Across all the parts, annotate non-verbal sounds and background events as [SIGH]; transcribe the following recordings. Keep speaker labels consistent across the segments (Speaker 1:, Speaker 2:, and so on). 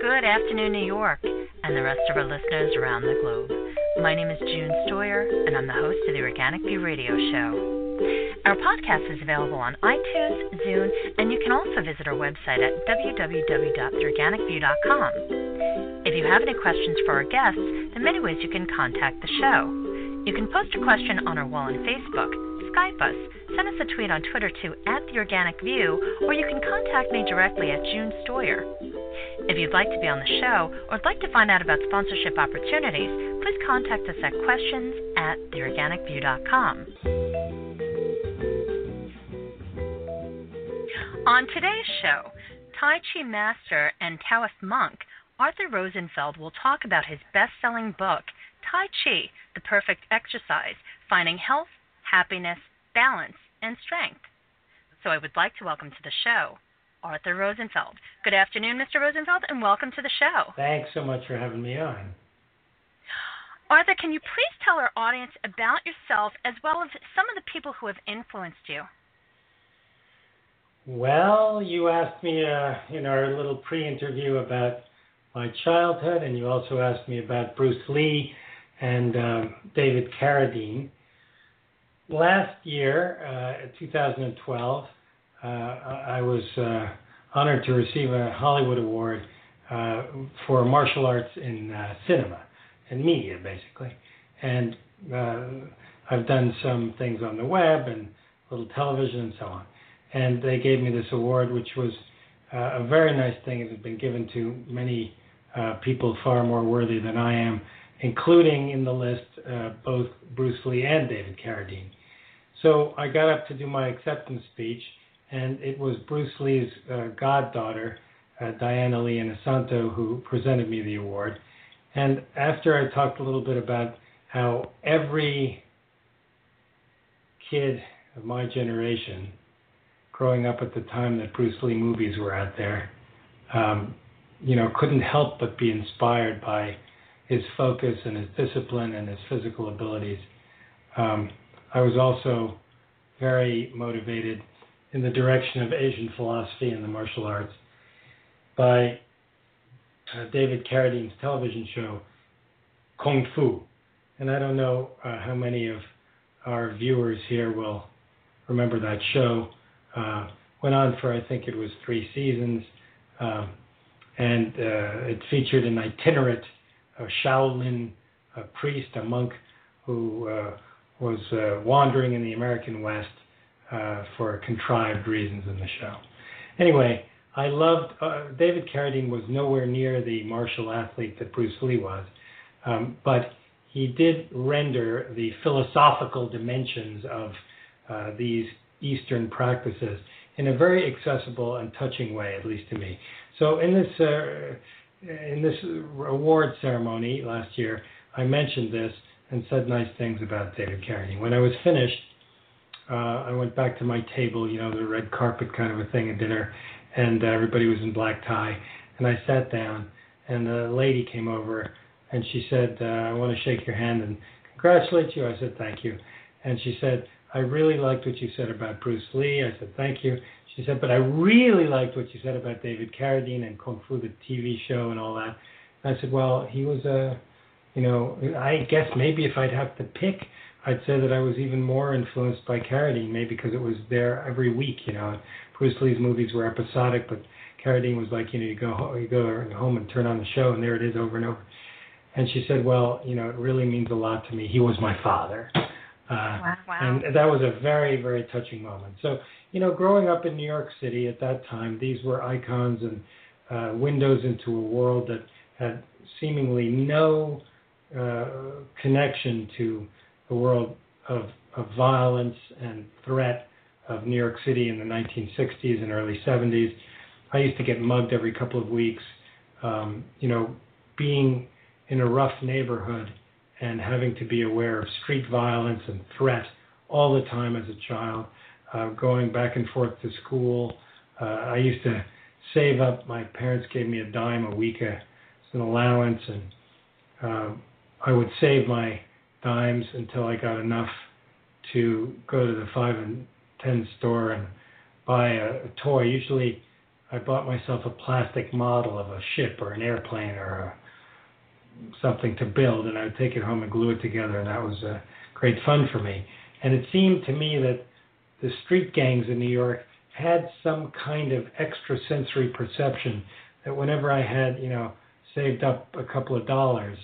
Speaker 1: Good afternoon, New York, and the rest of our listeners around the globe. My name is June Stoyer, and I'm the host of the Organic View Radio Show. Our podcast is available on iTunes, Zune, and you can also visit our website at www.theorganicview.com. If you have any questions for our guests, there are many ways you can contact the show. You can post a question on our wall on Facebook, Skype us, send us a tweet on Twitter to at The Organic View, or you can contact me directly at June Stoyer. If you'd like to be on the show or would like to find out about sponsorship opportunities, please contact us at questions at theorganicview.com. On today's show, Tai Chi master and Taoist monk Arthur Rosenfeld will talk about his best selling book, Tai Chi The Perfect Exercise Finding Health, Happiness, Balance, and Strength. So I would like to welcome to the show Arthur Rosenfeld. Good afternoon, Mr. Rosenfeld, and welcome to the show.
Speaker 2: Thanks so much for having me on.
Speaker 1: Arthur, can you please tell our audience about yourself as well as some of the people who have influenced you?
Speaker 2: Well, you asked me uh, in our little pre interview about my childhood, and you also asked me about Bruce Lee and um, David Carradine. Last year, uh, 2012, uh, I was uh, honored to receive a Hollywood Award uh, for martial arts in uh, cinema and media, basically. And uh, I've done some things on the web and little television and so on. And they gave me this award, which was uh, a very nice thing. It has been given to many people far more worthy than I am, including in the list both Bruce Lee and David Carradine. So I got up to do my acceptance speech, and it was Bruce Lee's uh, goddaughter, uh, Diana Lee Inosanto, who presented me the award. And after I talked a little bit about how every kid of my generation, growing up at the time that Bruce Lee movies were out there, um, you know, couldn't help but be inspired by his focus and his discipline and his physical abilities. Um, I was also very motivated in the direction of Asian philosophy and the martial arts by uh, David Carradine's television show, Kung Fu. And I don't know uh, how many of our viewers here will remember that show. Uh, went on for, I think it was three seasons. Um, and uh, it featured an itinerant Shaolin priest, a monk who uh, was uh, wandering in the American West uh, for contrived reasons in the show. Anyway, I loved uh, David Carradine was nowhere near the martial athlete that Bruce Lee was, um, but he did render the philosophical dimensions of uh, these Eastern practices in a very accessible and touching way, at least to me. So in this uh, in this award ceremony last year, I mentioned this and said nice things about David Carradine. When I was finished, uh, I went back to my table, you know, the red carpet kind of a thing at dinner, and uh, everybody was in black tie. And I sat down, and a lady came over, and she said, uh, "I want to shake your hand and congratulate you." I said, "Thank you," and she said, "I really liked what you said about Bruce Lee." I said, "Thank you." She said, "But I really liked what you said about David Carradine and Kung Fu, the TV show, and all that." And I said, "Well, he was a, you know, I guess maybe if I'd have to pick." I'd say that I was even more influenced by Carradine, maybe because it was there every week. You know, Bruce Lee's movies were episodic, but Carradine was like, you know, you go you go home and turn on the show, and there it is over and over. And she said, well, you know, it really means a lot to me. He was my father. Uh,
Speaker 1: wow, wow.
Speaker 2: And that was a very, very touching moment. So, you know, growing up in New York City at that time, these were icons and uh, windows into a world that had seemingly no uh, connection to the world of, of violence and threat of New York City in the 1960s and early 70s. I used to get mugged every couple of weeks. Um, you know, being in a rough neighborhood and having to be aware of street violence and threat all the time as a child, uh, going back and forth to school. Uh, I used to save up. My parents gave me a dime a week as an allowance, and uh, I would save my dimes until I got enough to go to the five and ten store and buy a, a toy. Usually, I bought myself a plastic model of a ship or an airplane or a, something to build, and I would take it home and glue it together, and that was uh, great fun for me. And it seemed to me that the street gangs in New York had some kind of extrasensory perception that whenever I had, you know, saved up a couple of dollars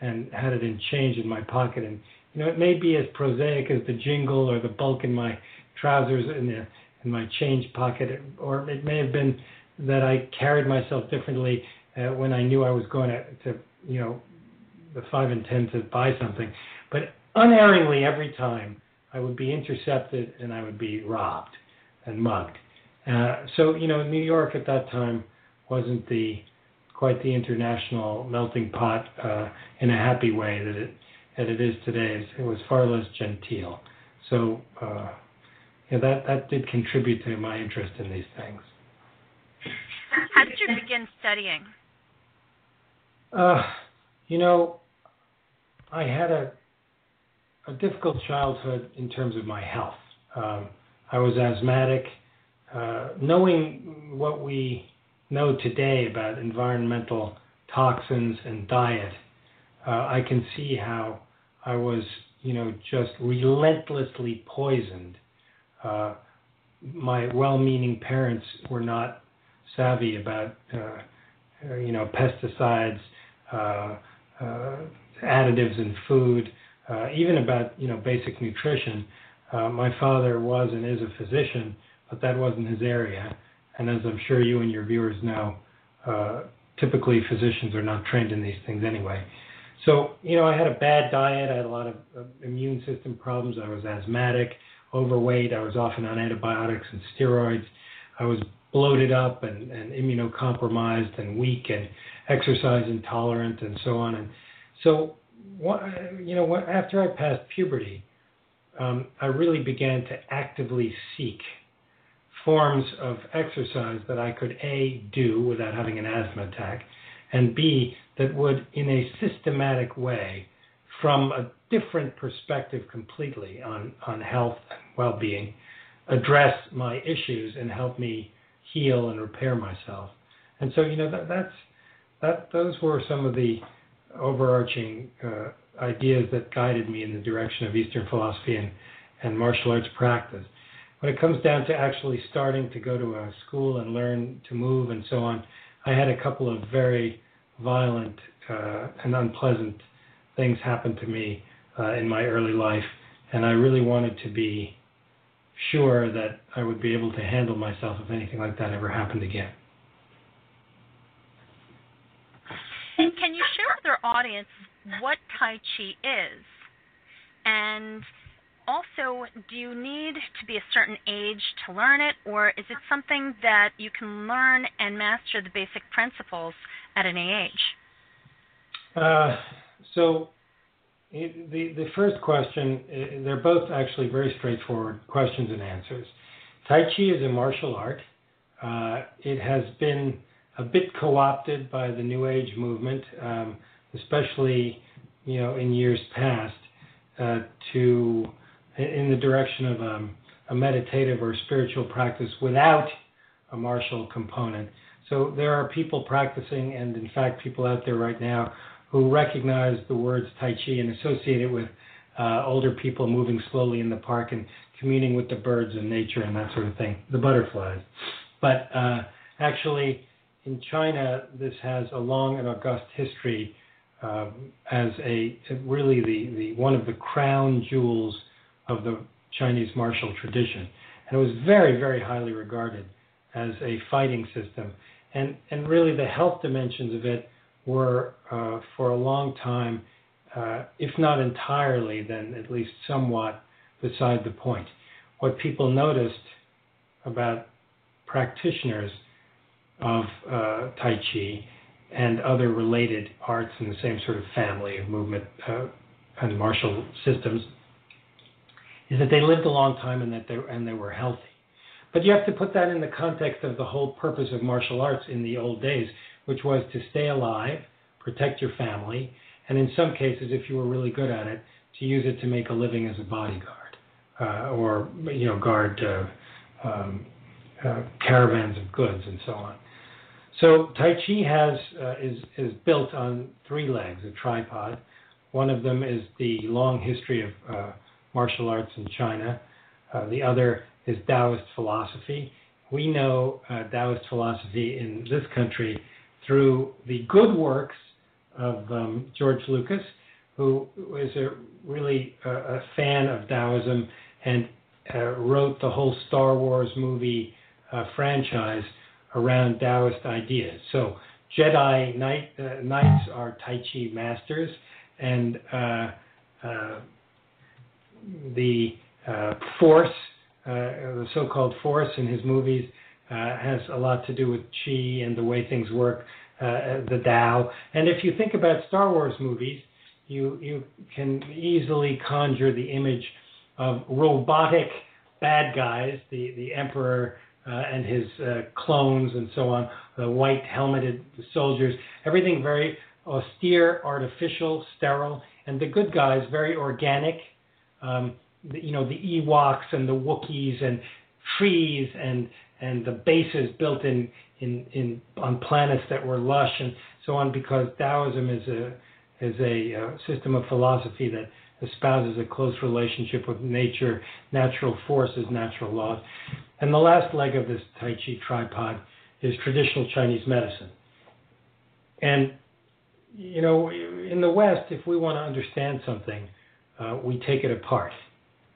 Speaker 2: and had it in change in my pocket, and you know, it may be as prosaic as the jingle or the bulk in my trousers in the in my change pocket, or it may have been that I carried myself differently uh, when I knew I was going to, to, you know, the five and ten to buy something. But unerringly, every time I would be intercepted and I would be robbed and mugged. Uh, so you know, New York at that time wasn't the quite the international melting pot uh, in a happy way that it that it is today. It was far less genteel. So uh, yeah, that that did contribute to my interest in these things.
Speaker 1: How did you begin studying?
Speaker 2: Uh, you know, I had a a difficult childhood in terms of my health. Um, I was asthmatic. Uh, knowing what we know today about environmental toxins and diet, uh, I can see how I was, you know, just relentlessly poisoned. Uh, my well-meaning parents were not savvy about, uh, you know, pesticides, uh, uh, additives in food, uh, even about you know basic nutrition. Uh, my father was and is a physician, but that wasn't his area. And as I'm sure you and your viewers know, uh, typically physicians are not trained in these things anyway. So you know, I had a bad diet. I had a lot of uh, immune system problems. I was asthmatic, overweight. I was often on antibiotics and steroids. I was bloated up and, and immunocompromised and weak and exercise intolerant and so on. And so what, you know, after I passed puberty, um, I really began to actively seek forms of exercise that I could A, do without having an asthma attack, and B, that would, in a systematic way, from a different perspective completely on, on health and well being, address my issues and help me heal and repair myself. And so, you know, that, that's, that, those were some of the overarching uh, ideas that guided me in the direction of Eastern philosophy and, and martial arts practice. When it comes down to actually starting to go to a school and learn to move and so on, I had a couple of very violent uh, and unpleasant things happen to me uh, in my early life, and I really wanted to be sure that I would be able to handle myself if anything like that ever happened again.
Speaker 1: Can you share with our audience what Tai Chi is? And also, do you need to be a certain age to learn it, or is it something that you can learn and master the basic principles at any age?
Speaker 2: Uh, so, the the first question, uh, they're both actually very straightforward questions and answers. Tai Chi is a martial art. Uh, it has been a bit co-opted by the New Age movement, um, especially you know in years past, uh, to in the direction of um, a meditative or spiritual practice without a martial component. So there are people practicing, and in fact, people out there right now who recognize the words Tai Chi and associate it with uh, older people moving slowly in the park and communing with the birds and nature and that sort of thing, the butterflies. But uh, actually, in China, this has a long and august history um, as a really the, the one of the crown jewels of the Chinese martial tradition, and it was very very highly regarded as a fighting system, and and really the health dimensions of it were uh, for a long time, uh, if not entirely, then at least somewhat beside the point. What people noticed about practitioners of uh, Tai Chi and other related arts in the same sort of family of movement uh, and martial systems is that they lived a long time and that they and they were healthy. But you have to put that in the context of the whole purpose of martial arts in the old days, which was to stay alive, protect your family, and in some cases, if you were really good at it, to use it to make a living as a bodyguard uh, or you know guard uh, um, uh, caravans of goods and so on. So Tai Chi has uh, is is built on three legs, a tripod. One of them is the long history of uh, martial arts in China. Uh, the other is Taoist philosophy. We know uh, Taoist philosophy in this country through the good works of um, George Lucas, who is a really a fan of Taoism and uh, wrote the whole Star Wars movie uh, franchise around Taoist ideas. So Jedi Knight, uh, Knights are Tai Chi masters, and uh, uh, the uh, Force, the so-called Force in his movies, has a lot to do with Chi and the way things work, the Tao. And if you think about Star Wars movies, you you can easily conjure the image of robotic bad guys, the the Emperor uh, and his uh, clones and so on, the white helmeted soldiers, everything very austere, artificial, sterile, and the good guys very organic. Um, the, you know the Ewoks and the Wookiees and trees and and the bases built in in in on planets that were lush and so on because Taoism is a is a uh, system of philosophy that espouses a close relationship with nature, natural forces, natural laws. And the last leg of this Tai Chi tripod is traditional Chinese medicine. And, you know, in the West, if we want to understand something, uh, we take it apart.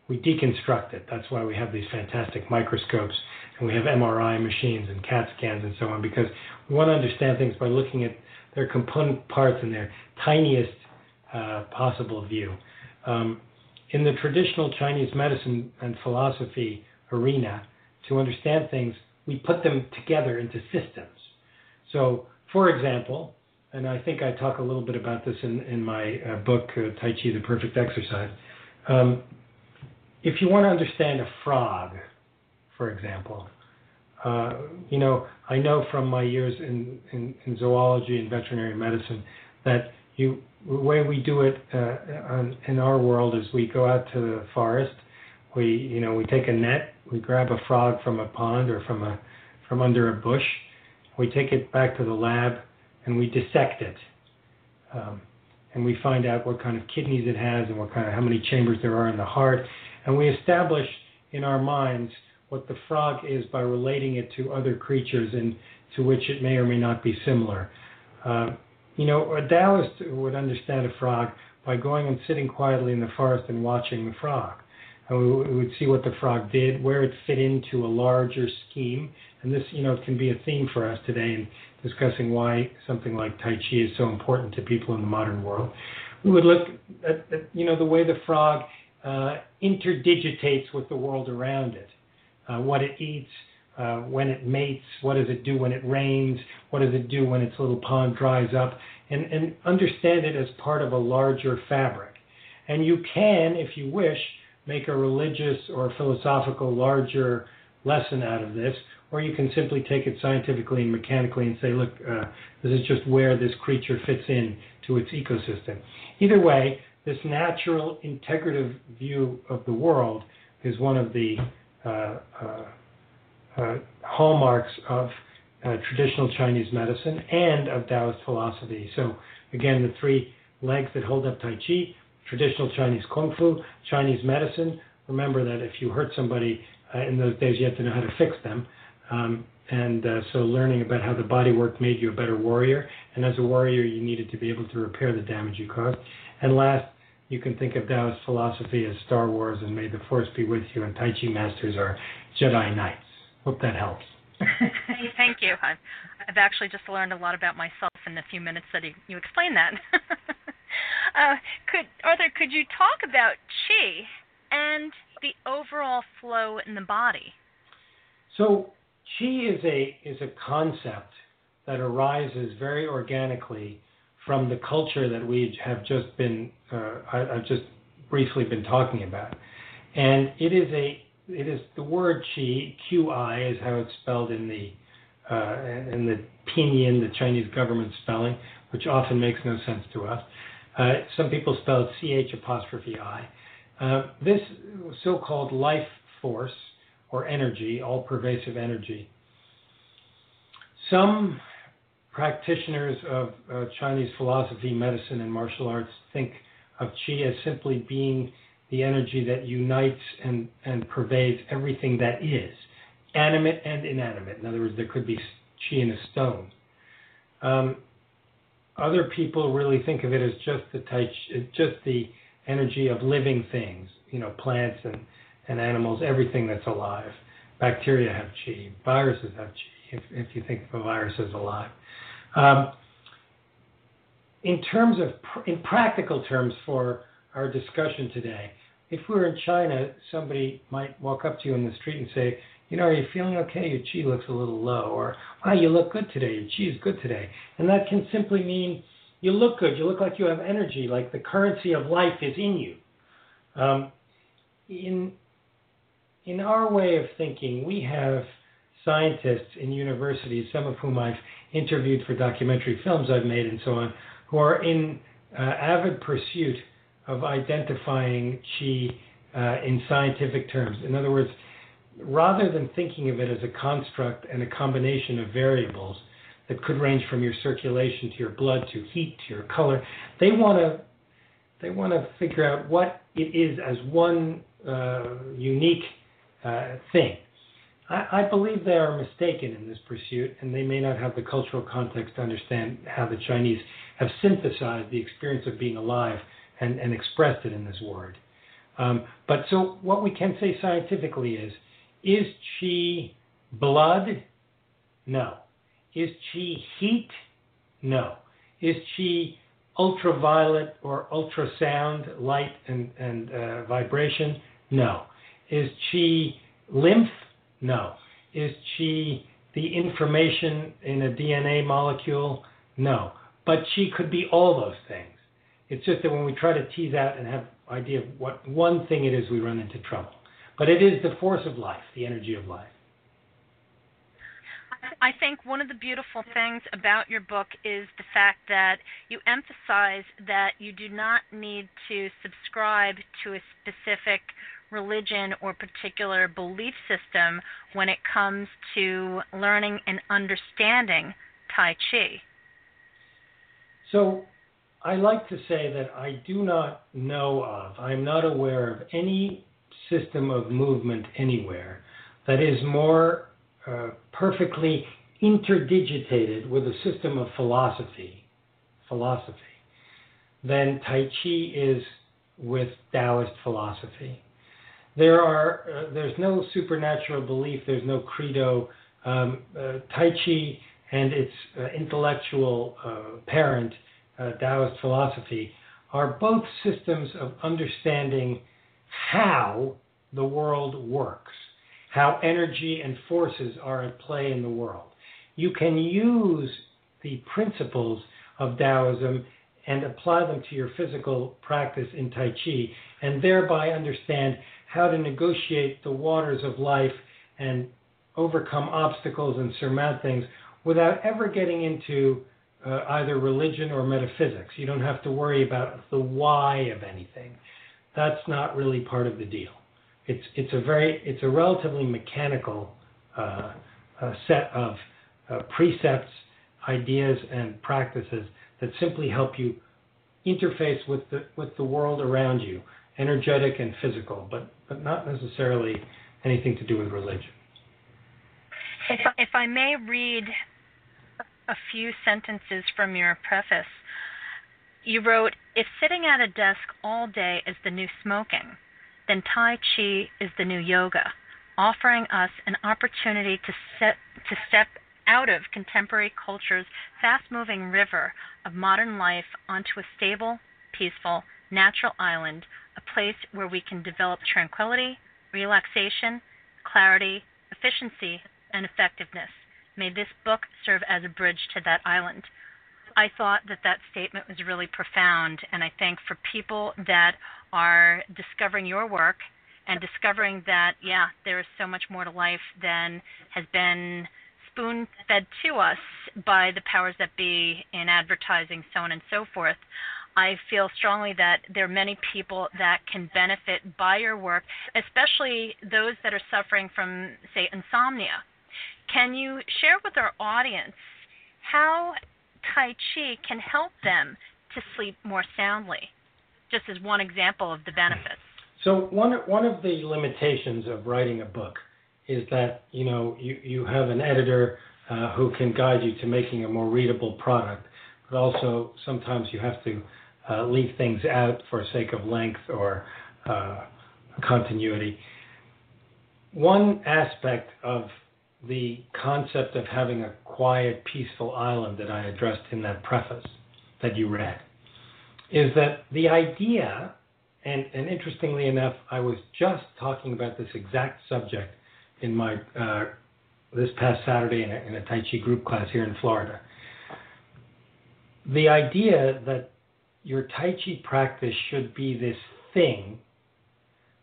Speaker 2: We deconstruct it. That's why we have these fantastic microscopes and we have MRI machines and CAT scans and so on, because we want to understand things by looking at their component parts in their tiniest uh, possible view. Um, in the traditional Chinese medicine and philosophy arena, to understand things, we put them together into systems. So, for example, and I think I talk a little bit about this in, in my uh, book, uh, Tai Chi, The Perfect Exercise. Um, if you want to understand a frog, for example, uh, you know, I know from my years in, in, in, zoology and veterinary medicine that you, the way we do it uh, on, in our world is we go out to the forest, we, you know, we take a net, we grab a frog from a pond or from a from under a bush, we take it back to the lab, and we dissect it. Um, and we find out what kind of kidneys it has and what kind of how many chambers there are in the heart, and we establish in our minds what the frog is by relating it to other creatures and to which it may or may not be similar. Uh, you know, a Taoist would understand a frog by going and sitting quietly in the forest and watching the frog and we, would see what the frog did, where it fit into a larger scheme. And this, you know, can be a theme for us today in discussing why something like Tai Chi is so important to people in the modern world. We would look at, at you know, the way the frog uh, interdigitates with the world around it, uh, what it eats, uh, when it mates, what does it do when it rains, what does it do when its little pond dries up, and, and understand it as part of a larger fabric. And you can, if you wish, make a religious or philosophical larger lesson out of this, or you can simply take it scientifically and mechanically and say, look, uh, this is just where this creature fits in to its ecosystem. Either way, this natural integrative view of the world is one of the uh, uh, uh hallmarks of uh, traditional Chinese medicine and of Taoist philosophy. So, again, the three legs that hold up Tai Chi traditional Chinese kung fu, Chinese medicine. Remember that if you hurt somebody uh, in those days, you have to know how to fix them. Um, and uh, so learning about how the body worked made you a better warrior. And as a warrior, you needed to be able to repair the damage you caused. And last, you can think of Taoist philosophy as Star Wars and May the Force be with you, and Tai Chi masters are Jedi Knights. Hope that helps.
Speaker 1: Thank you. I've, I've actually just learned a lot about myself in the few minutes that you, you explained that. [LAUGHS] Uh, could Arthur, could you talk about chi and the overall flow in the body?
Speaker 2: So chi is a is a concept that arises very organically from the culture that we have just been uh, I, have just briefly been talking about, and it is a it is the word qi qi is how it's spelled in the uh, in the pinyin, the Chinese government spelling, which often makes no sense to us. Uh, some people spell it CH apostrophe I. Uh, this so called life force or energy, all pervasive energy. Some practitioners of uh, Chinese philosophy, medicine, and martial arts think of qi as simply being the energy that unites and, and pervades everything that is, animate and inanimate. In other words, there could be qi in a stone. Um, other people really think of it as just the tai, just the energy of living things, you know, plants and, and animals, everything that's alive. Bacteria have chi, viruses have chi, if, if you think of a virus as alive. Um, in terms of, in practical terms for our discussion today, if we were in China, somebody might walk up to you in the street and say, you know, are you feeling okay? Your chi looks a little low, or wow, you look good today. Your chi is good today, and that can simply mean you look good. You look like you have energy, like the currency of life is in you. Um, in in our way of thinking, we have scientists in universities, some of whom I've interviewed for documentary films I've made and so on, who are in uh, avid pursuit of identifying chi uh, in scientific terms. In other words, rather than thinking of it as a construct and a combination of variables that could range from your circulation to your blood to heat to your color, they want to they want to figure out what it is as one uh, unique uh, thing. I, I believe they are mistaken in this pursuit, and they may not have the cultural context to understand how the Chinese have synthesized the experience of being alive and, and expressed it in this word. Um, but so what we can say scientifically is, is chi blood? No. Is chi heat? No. Is chi ultraviolet or ultrasound, light and, and uh, vibration? No. Is chi lymph? No. Is chi the information in a DNA molecule? No. But chi could be all those things. It's just that when we try to tease out and have idea of what one thing it is, we run into trouble. But it is the force of life, the energy of life.
Speaker 1: I think one of the beautiful things about your book is the fact that you emphasize that you do not need to subscribe to a specific religion or particular belief system when it comes to learning and understanding Tai Chi.
Speaker 2: So, I like to say that I do not know of, I'm not aware of any system of movement anywhere that is more uh, perfectly interdigitated with a system of philosophy, philosophy, than Tai Chi is with Taoist philosophy. There are, uh, there's no supernatural belief, there's no credo. Um, uh, tai Chi and its uh, intellectual uh, parent Taoist philosophy, are both systems of understanding how the world works, how energy and forces are at play in the world. You can use the principles of Taoism and apply them to your physical practice in Tai Chi, and thereby understand how to negotiate the waters of life and overcome obstacles and surmount things without ever getting into uh, either religion or metaphysics. You don't have to worry about the why of anything. That's not really part of the deal. It's it's a very it's a relatively mechanical uh, uh, set of uh, precepts, ideas, and practices that simply help you interface with the with the world around you, energetic and physical, but but not necessarily anything to do with religion.
Speaker 1: If, if I may read a few sentences from your preface. You wrote, If sitting at a desk all day is the new smoking, then Tai Chi is the new yoga, offering us an opportunity to, set, to step out of contemporary culture's fast moving river of modern life onto a stable, peaceful, natural island, a place where we can develop tranquility, relaxation, clarity, efficiency, and effectiveness. May this book serve as a bridge to that island. I thought that that statement was really profound, and I think for people that are discovering your work and discovering that, yeah, there is so much more to life than has been spoon fed to us by the powers that be in advertising, so on and so forth. I feel strongly that there are many people that can benefit by your work, especially those that are suffering from, say, insomnia. Can you share with our audience how Tai Chi can help them to sleep more soundly? Just as one example of the benefits.
Speaker 2: So one one of the limitations of writing a book is that you know you, you have an editor uh, who can guide you to making a more readable product, but also sometimes you have to uh, leave things out for sake of length or uh, continuity. One aspect of the concept of having a quiet, peaceful island that I addressed in that preface that you read is that the idea, and, and interestingly enough, I was just talking about this exact subject in my uh, this past Saturday in a, in a Tai Chi group class here in Florida. The idea that your Tai Chi practice should be this thing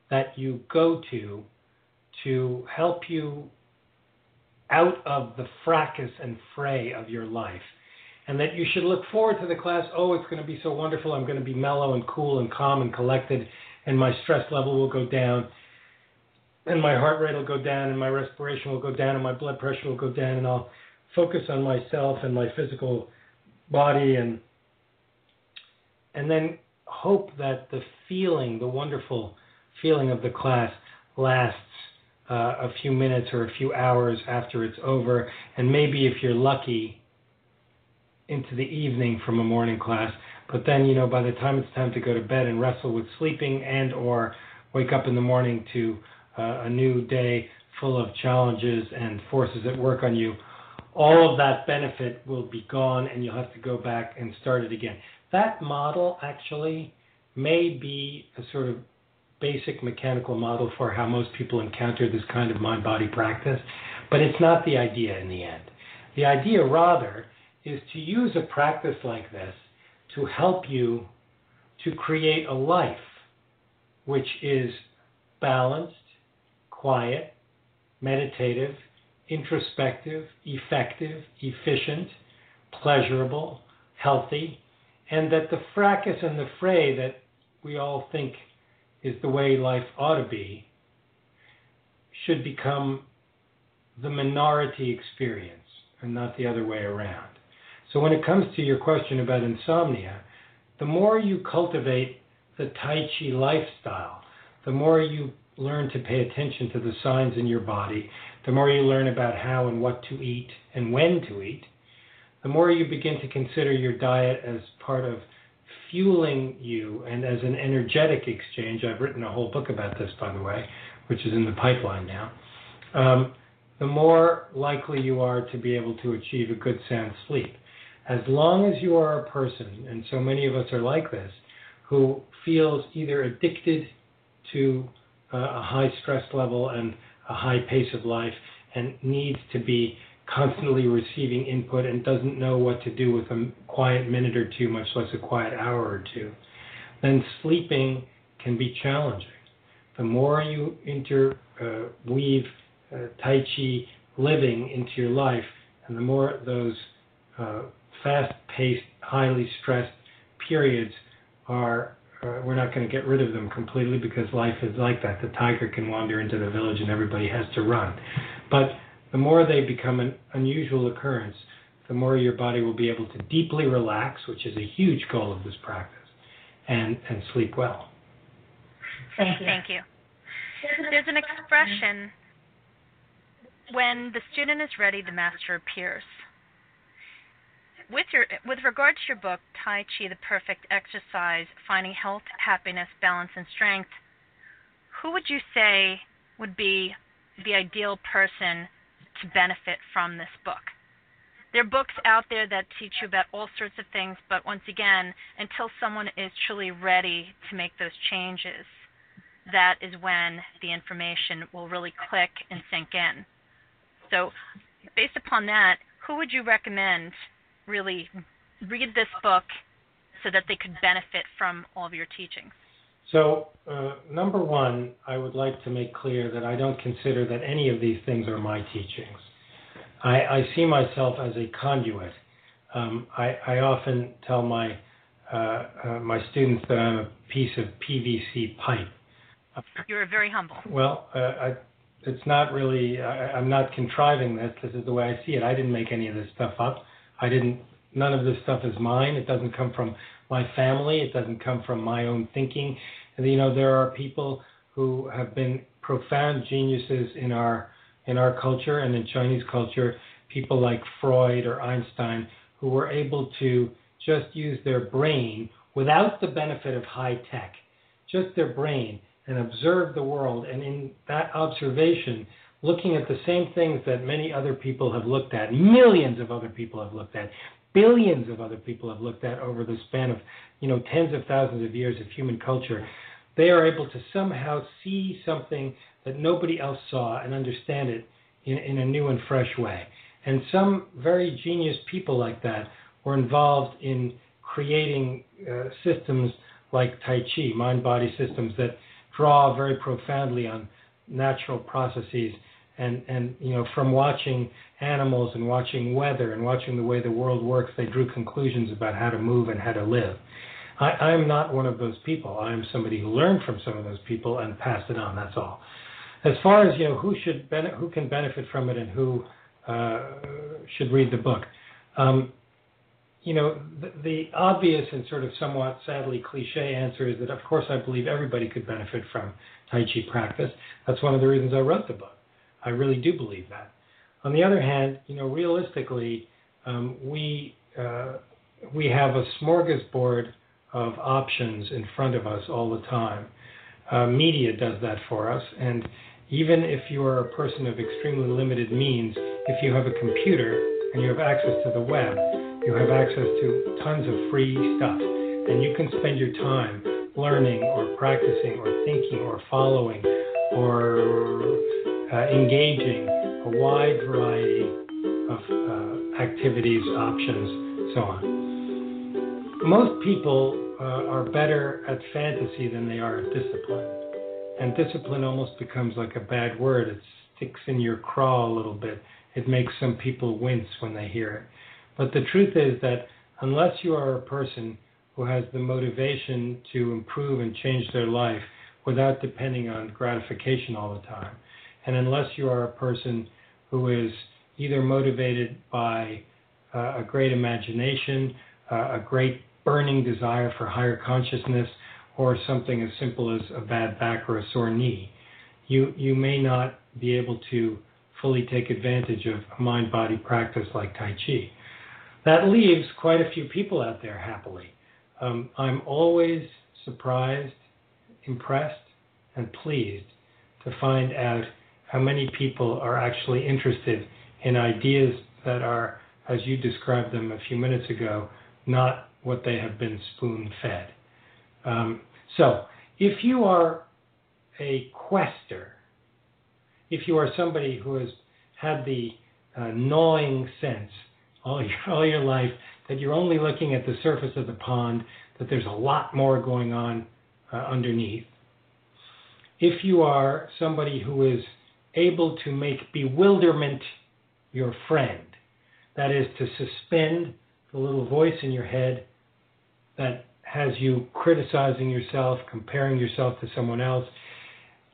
Speaker 2: that you go to to help you out of the fracas and fray of your life. And that you should look forward to the class. Oh, it's going to be so wonderful. I'm going to be mellow and cool and calm and collected, and my stress level will go down, and my heart rate will go down, and my respiration will go down, and my blood pressure will go down, and I'll focus on myself and my physical body and and then hope that the feeling, the wonderful feeling of the class lasts uh, a few minutes or a few hours after it's over, and maybe if you're lucky, into the evening from a morning class. But then, you know, by the time it's time to go to bed and wrestle with sleeping and or wake up in the morning to uh, a new day full of challenges and forces at work on you, all of that benefit will be gone and you'll have to go back and start it again. That model actually may be a sort of basic mechanical model for how most people encounter this kind of mind body practice, but it's not the idea in the end. The idea, rather, is to use a practice like this to help you to create a life which is balanced, quiet, meditative, introspective, effective, efficient, pleasurable, healthy, and that the fracas and the fray that we all think is the way life ought to be should become the minority experience and not the other way around. So when it comes to your question about insomnia, the more you cultivate the Tai Chi lifestyle, the more you learn to pay attention to the signs in your body, the more you learn about how and what to eat and when to eat, the more you begin to consider your diet as part of fueling you and as an energetic exchange. I've written a whole book about this, by the way, which is in the pipeline now. Um, the more likely you are to be able to achieve a good sound sleep. As long as you are a person, and so many of us are like this, who feels either addicted to uh, a high stress level and a high pace of life and needs to be constantly receiving input and doesn't know what to do with a quiet minute or two, much less a quiet hour or two, then sleeping can be challenging. The more you interweave uh, uh, Tai Chi living into your life, and the more those uh, fast paced, highly stressed periods are, uh, we're not going to get rid of them completely because life is like that. The tiger can wander into the village and everybody has to run. But the more they become an unusual occurrence, the more your body will be able to deeply relax, which is a huge goal of this practice, and, and sleep well.
Speaker 1: Thank you. Thank you. There's an expression when the student is ready, the master appears. With your with regard to your book, Tai Chi, the perfect exercise, finding health, happiness, balance, and strength, who would you say would be the ideal person to benefit from this book. There are books out there that teach you about all sorts of things, but once again, until someone is truly ready to make those changes, that is when the information will really click and sink in. So, based upon that, who would you recommend really read this book so that they could benefit from all of your teachings?
Speaker 2: So, uh, number one, I would like to make clear that I don't consider that any of these things are my teachings. I, I see myself as a conduit. Um, I, I, often tell my uh, uh, my students that I'm a piece of PVC pipe.
Speaker 1: You're very humble.
Speaker 2: Well, uh, I, it's not really. I, I'm not contriving this. This is the way I see it. I didn't make any of this stuff up. I didn't. None of this stuff is mine. It doesn't come from my family. It doesn't come from my own thinking. And, you know, there are people who have been profound geniuses in our in our culture and in Chinese culture. People like Freud or Einstein who were able to just use their brain without the benefit of high tech, just their brain, and observe the world. And in that observation, looking at the same things that many other people have looked at, millions of other people have looked at, billions of other people have looked at over the span of, you know, tens of thousands of years of human culture, they are able to somehow see something that nobody else saw and understand it in, in a new and fresh way. And some very genius people like that were involved in creating uh, systems like Tai Chi, mind body systems that draw very profoundly on natural processes. And, and you know, from watching animals and watching weather and watching the way the world works, they drew conclusions about how to move and how to live. I, I'm not one of those people. I am somebody who learned from some of those people and passed it on. That's all. As far as you know, who should bene- who can benefit from it and who uh, should read the book. Um, you know, the, the, obvious and sort of somewhat sadly cliche answer is that, of course, I believe everybody could benefit from Tai Chi practice. That's one of the reasons I wrote the book. I really do believe that. On the other hand, you know, realistically, um, we uh, we have a smorgasbord of options in front of us all the time. Uh, media does that for us, and even if you are a person of extremely limited means, if you have a computer and you have access to the web, you have access to tons of free stuff, and you can spend your time learning or practicing or thinking or following or uh, engaging a wide variety of uh, activities, options, so on. Most people uh, are better at fantasy than they are at discipline. And discipline almost becomes like a bad word. It sticks in your craw a little bit. It makes some people wince when they hear it. But the truth is that unless you are a person who has the motivation to improve and change their life without depending on gratification all the time, and unless you are a person who is either motivated by uh, a great imagination, uh, a great burning desire for higher consciousness, or something as simple as a bad back or a sore knee, you, you may not be able to fully take advantage of a mind body practice like Tai Chi. That leaves quite a few people out there happily. Um, I'm always surprised, impressed, and pleased to find out how many people are actually interested in ideas that are, as you described them a few minutes ago, not what they have been spoon fed. Um, so, if you are a quester, if you are somebody who has had the uh, gnawing sense all your, all your life that you're only looking at the surface of the pond, that there's a lot more going on uh, underneath. If you are somebody who is able to make bewilderment your friend, that is, to suspend the little voice in your head that has you criticizing yourself, comparing yourself to someone else,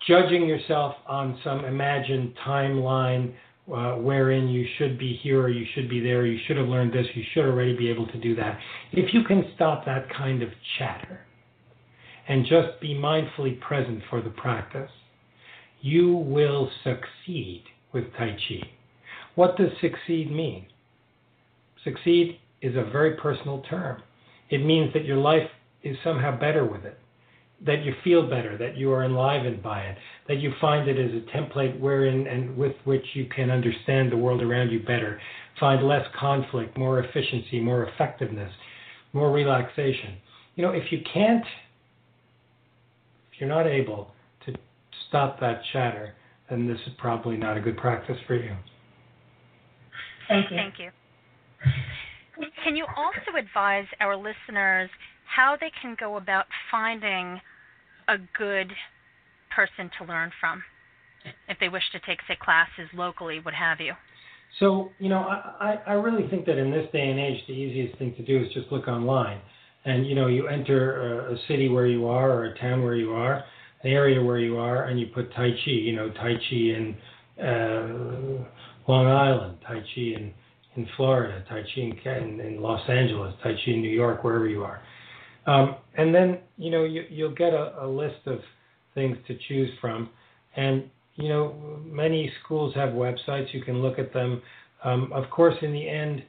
Speaker 2: judging yourself on some imagined timeline uh, wherein you should be here or you should be there, you should have learned this, you should already be able to do that. If you can stop that kind of chatter and just be mindfully present for the practice, you will succeed with Tai Chi. What does succeed mean? Succeed is a very personal term. It means that your life is somehow better with it that you feel better, that you are enlivened by it, that you find it as a template wherein and with which you can understand the world around you better, find less conflict, more efficiency, more effectiveness, more relaxation. You know, if you can't, if you're not able stop that chatter, then this is probably not a good practice for you.
Speaker 1: Thank you. Thank you. Can you also advise our listeners how they can go about finding a good person to learn from if they wish to take, say, classes locally, what have you?
Speaker 2: So, you know, I, I really think that in this day and age, the easiest thing to do is just look online. and you know you enter a, a city where you are or a town where you are, an area where you are, and you put Tai Chi. You know Tai Chi in uh, Long Island, Tai Chi in in Florida, Tai Chi in, in Los Angeles, Tai Chi in New York, wherever you are. Um, and then you know you, you'll get a, a list of things to choose from, and you know many schools have websites. You can look at them. Um, of course, in the end,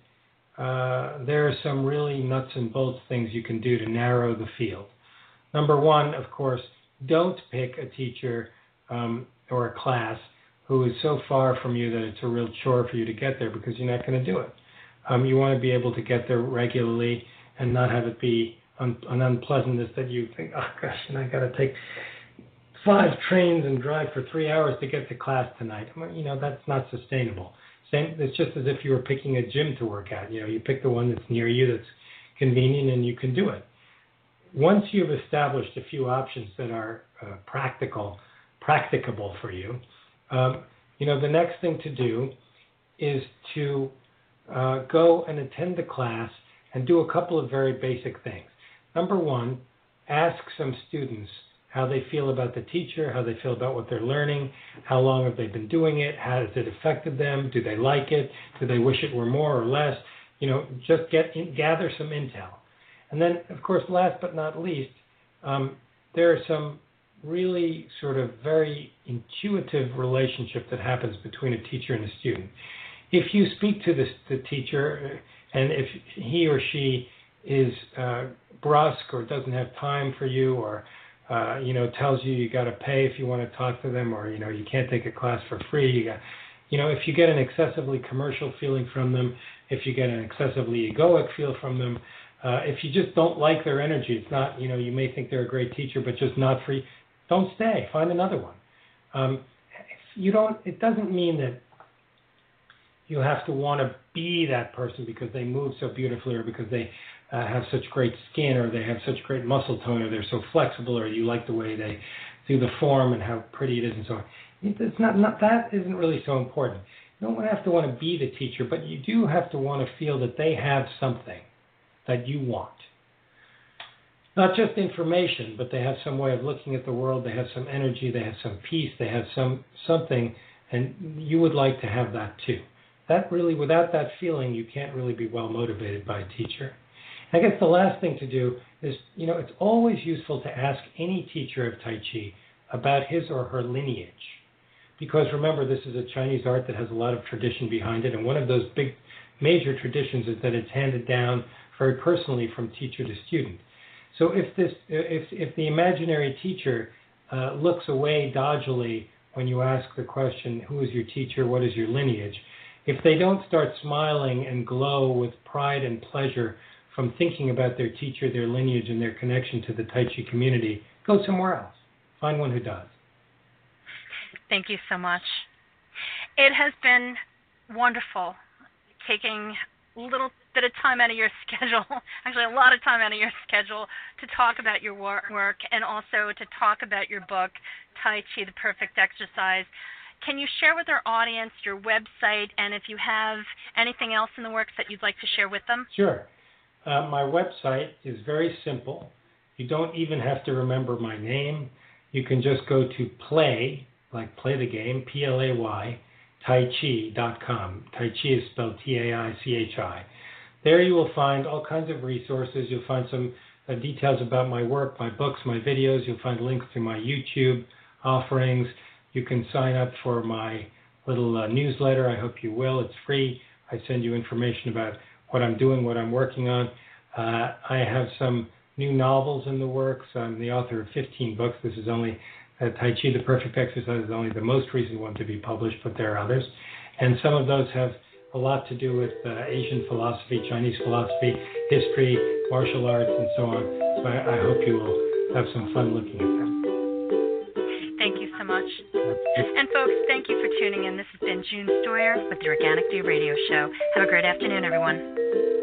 Speaker 2: uh, there are some really nuts and bolts things you can do to narrow the field. Number one, of course, don't pick a teacher um, or a class who is so far from you that it's a real chore for you to get there because you're not going to do it. Um, you want to be able to get there regularly and not have it be un- an unpleasantness that you think, oh gosh, and I got to take five trains and drive for three hours to get to class tonight. You know, that's not sustainable. Same, it's just as if you were picking a gym to work at. You know, you pick the one that's near you, that's convenient, and you can do it. Once you've established a few options that are uh, practical, practicable for you, um, you know, the next thing to do is to uh, go and attend the class and do a couple of very basic things. Number one, ask some students how they feel about the teacher, how they feel about what they're learning, how long have they been doing it, how has it affected them, do they like it, do they wish it were more or less, you know, just get in, gather some intel. And then, of course, last but not least, um, there are some really sort of very intuitive relationship that happens between a teacher and a student. If you speak to the, the teacher and if he or she is uh, brusque or doesn't have time for you or uh, you know tells you you got to pay if you want to talk to them or you know you can't take a class for free you got you know if you get an excessively commercial feeling from them if you get an excessively egoic feel from them uh, if you just don't like their energy it's not you know you may think they're a great teacher but just not for you don't stay. Find another one. Um, you don't. It doesn't mean that you have to want to be that person because they move so beautifully, or because they uh, have such great skin, or they have such great muscle tone, or they're so flexible, or you like the way they do the form and how pretty it is, and so on. It's not, not that isn't really so important. You don't have to want to be the teacher, but you do have to want to feel that they have something that you want not just information, but they have some way of looking at the world. They have some energy. They have some peace. They have some something, and you would like to have that too. That really, without that feeling, you can't really be well motivated by a teacher. I guess the last thing to do is, you know, it's always useful to ask any teacher of Tai Chi about his or her lineage. Because remember, this is a Chinese art that has a lot of tradition behind it, and one of those big major traditions is that it's handed down very personally from teacher to student. So if this, if if the imaginary teacher uh, looks away dodgily when you ask the question, "Who is your teacher? What is your lineage?" If they don't start smiling and glow with pride and pleasure from thinking about their teacher, their lineage, and their connection to the Tai Chi community, go somewhere else. Find one who does.
Speaker 1: Thank you so much. It has been wonderful taking little bit of time out of your [LAUGHS] schedule, actually a lot of time out of your schedule, to talk about your work and also to talk about your book, Tai Chi, The Perfect Exercise. Can you share with our audience your website and if you have anything else in the works that you'd like to share with them?
Speaker 2: Sure. Uh, my website is very simple. You don't even have to remember my name. You can just go to play, like play the game, P L A Y, Tai taichi.com. Tai Chi is spelled T A I C H I. There you will find all kinds of resources. You'll find some uh, details about my work, my books, my videos. You'll find links to my YouTube offerings. You can sign up for my little uh, newsletter. I hope you will. It's free. I send you information about what I'm doing, what I'm working on. Uh, I have some new novels in the works. I'm the author of 15 books. This is only uh, Tai Chi, The Perfect Exercise is only the most recent one to be published, but there are others. And some of those have a lot to do with uh, Asian philosophy, Chinese philosophy, history, martial arts, and so on. So I, I hope you will have some fun looking at them.
Speaker 1: Thank you so much. And folks, thank you for tuning in. This has been June Stoyer with the Organic View Radio Show. Have a great afternoon, everyone.